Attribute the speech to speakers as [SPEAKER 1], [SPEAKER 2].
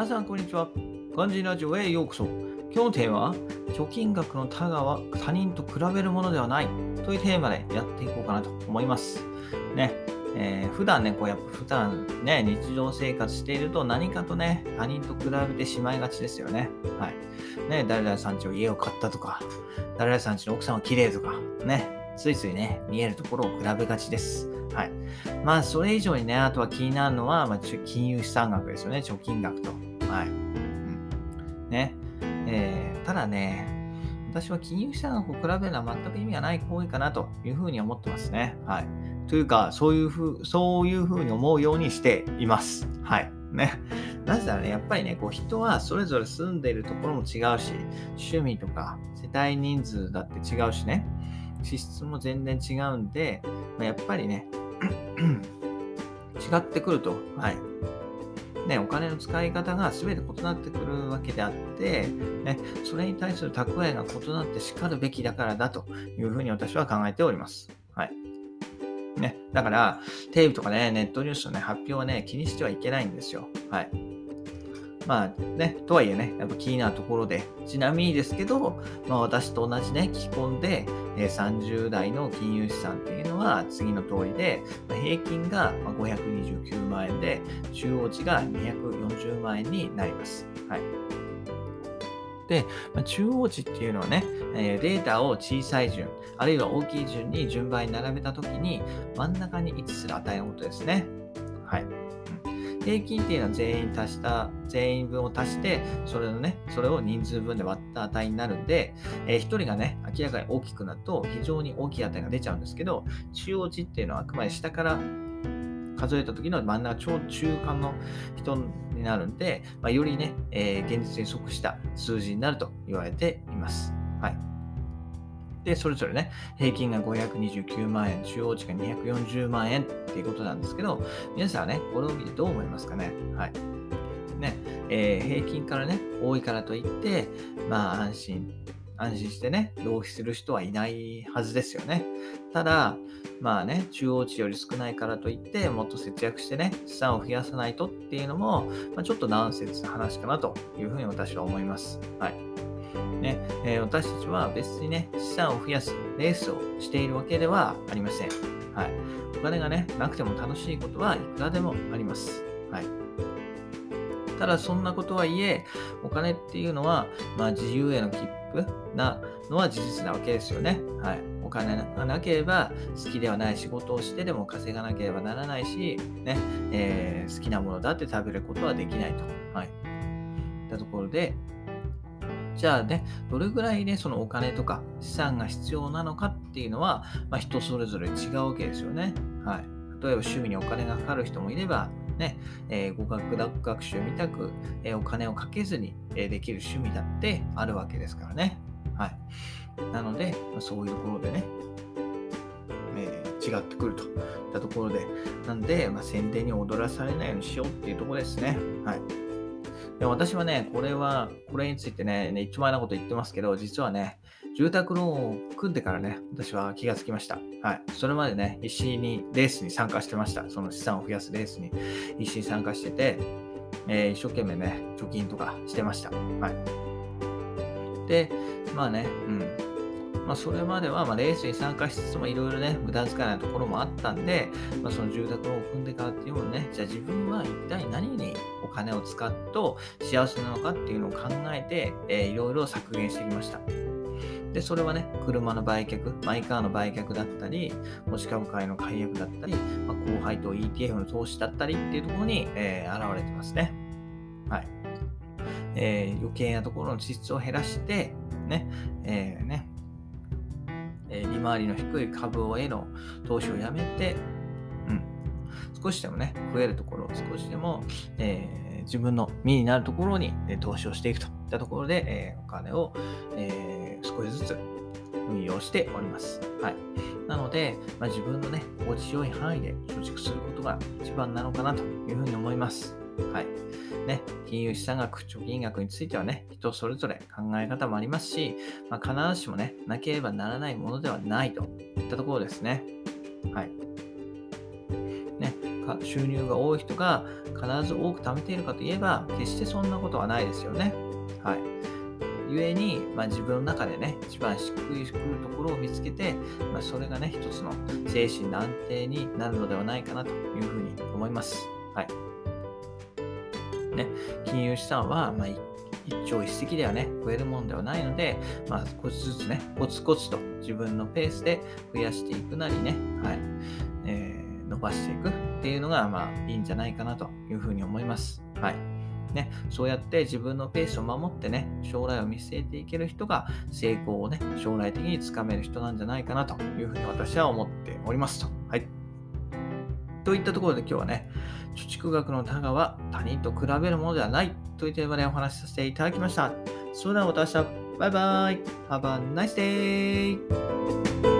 [SPEAKER 1] 皆さん、こんにちは。漢字ラジオへようこそ。今日のテーマは、貯金額の多がは他人と比べるものではないというテーマでやっていこうかなと思います。ね、えー、普段ね、こうやっぱ普段ね、日常生活していると何かとね、他人と比べてしまいがちですよね。はい。ね、誰々さんちを家を買ったとか、誰々さんちの奥さんは綺麗とか、ね、ついついね、見えるところを比べがちです。はい。まあ、それ以上にね、あとは気になるのは、まあ、金融資産額ですよね、貯金額と。はい。うん。ね。えー、ただね、私は金融資産額を比べるのは全く意味がない行為かなというふうに思ってますね。はい。というか、そういうふう、そういうふうに思うようにしています。はい。ね。なぜならね、やっぱりね、こう人はそれぞれ住んでいるところも違うし、趣味とか世帯人数だって違うしね、資質も全然違うんで、まあ、やっぱりね、違ってくると、はい。ね、お金の使い方が全て異なってくるわけであって、ね、それに対する蓄えが異なってしかるべきだからだというふうに私は考えております。はい。ね、だから、テレビとかね、ネットニュースのね、発表はね、気にしてはいけないんですよ。はい。まあね、とはいえね、やっぱ気になるところで、ちなみにですけど、まあ私と同じね、聞き込んで、え30代の金融資産っていうのは次の通りで、ま平均が529万円で、中央値が240万円になります。はい。で、ま中央値っていうのはね、えデータを小さい順、あるいは大きい順に順番に並べたときに、真ん中に位置する値のことですね。はい。平均っていうのは全員足した、全員分を足して、それのね、それを人数分で割った値になるんで、えー、1人がね、明らかに大きくなると非常に大きい値が出ちゃうんですけど、中央値っていうのはあくまで下から数えた時の真ん中、超中間の人になるんで、まあ、よりね、えー、現実に即した数字になると言われています。はい。で、それぞれね、平均が529万円、中央値が240万円っていうことなんですけど、皆さんはね、これを見てどう思いますかね？はい。ね、えー、平均からね、多いからといって、まあ安心、安心してね、浪費する人はいないはずですよね。ただ、まあね、中央値より少ないからといって、もっと節約してね、資産を増やさないとっていうのも、まあ、ちょっとナンセンスな話かなというふうに私は思います。はい。ね、えー、私たちは別にね、資産を増やすレースをしているわけではありません。はい。お金がね、なくても楽しいことはいくらでもあります。はい。ただそんなことはいえ、お金っていうのは、まあ、自由への切符なのは事実なわけですよね。はい。お金がなければ好きではない仕事をしてでも稼がなければならないし、ね、えー、好きなものだって食べることはできないと。はい。いったところで、じゃあね、どれぐらいね、そのお金とか資産が必要なのかっていうのは、まあ、人それぞれ違うわけですよね。はい。例えば趣味にお金がかかる人もいれば、ね、えー、語学学習みたく、えー、お金をかけずに、えー、できる趣味だってあるわけですからね。はい。なので、まあ、そういうところでね、えー、違ってくるといったところで、なんで、まあ、宣伝に踊らされないようにしようっていうところですね。はい。で私はね、これは、これについてね、一丁前なこと言ってますけど、実はね、住宅ローンを組んでからね、私は気がつきました。はい。それまでね、石井に、レースに参加してました。その資産を増やすレースに、石井に参加してて、えー、一生懸命ね、貯金とかしてました。はい。で、まあね、うん。まあ、それまではまレースに参加しつつもいろいろね、無駄遣いなところもあったんで、まあ、その住宅ローンを組んでからっていうのもね、じゃあ自分は一体何に金を使うと幸せなのかっていうのを考えて、えー、いろいろ削減してきました。で、それはね、車の売却、マイカーの売却だったり、持ち株会の解約だったり、まあ、高配当 ETF の投資だったりっていうところに、えー、現れてますね。はい。えー、余計なところの支出を減らして、ね、えー、ね、え利回りの低い株への投資をやめて、少しでもね、増えるところ、少しでも、えー、自分の身になるところに、ね、投資をしていくといったところで、えー、お金を、えー、少しずつ運用しております。はい。なので、まあ、自分のね、心地よい範囲で貯蓄することが一番なのかなというふうに思います。はい。ね、金融資産額、貯金額についてはね、人それぞれ考え方もありますし、まあ、必ずしもね、なければならないものではないといったところですね。はい。収入が多い人が必ず多く貯めているかといえば、決してそんなことはないですよね。はい。故に、まあ、自分の中でね、一番しっくりくるところを見つけて、まあ、それがね、一つの精神の安定になるのではないかなというふうに思います。はい。ね、金融資産は、まあ、一朝一夕ではね、増えるもんではないので、まあ、少しずつね、コツコツと自分のペースで増やしていくなりね、はい、ばしていくっていうのが、まあ、いいんじゃないかなというふうに思います。はい。ね、そうやって自分のペースを守ってね、将来を見据えていける人が成功をね、将来的につかめる人なんじゃないかなというふうに私は思っておりますと。はい。といったところで今日はね、貯蓄額のタガは他人と比べるものではないといった場でお話しさせていただきました。それでは私はバイバイ !Have a nice day!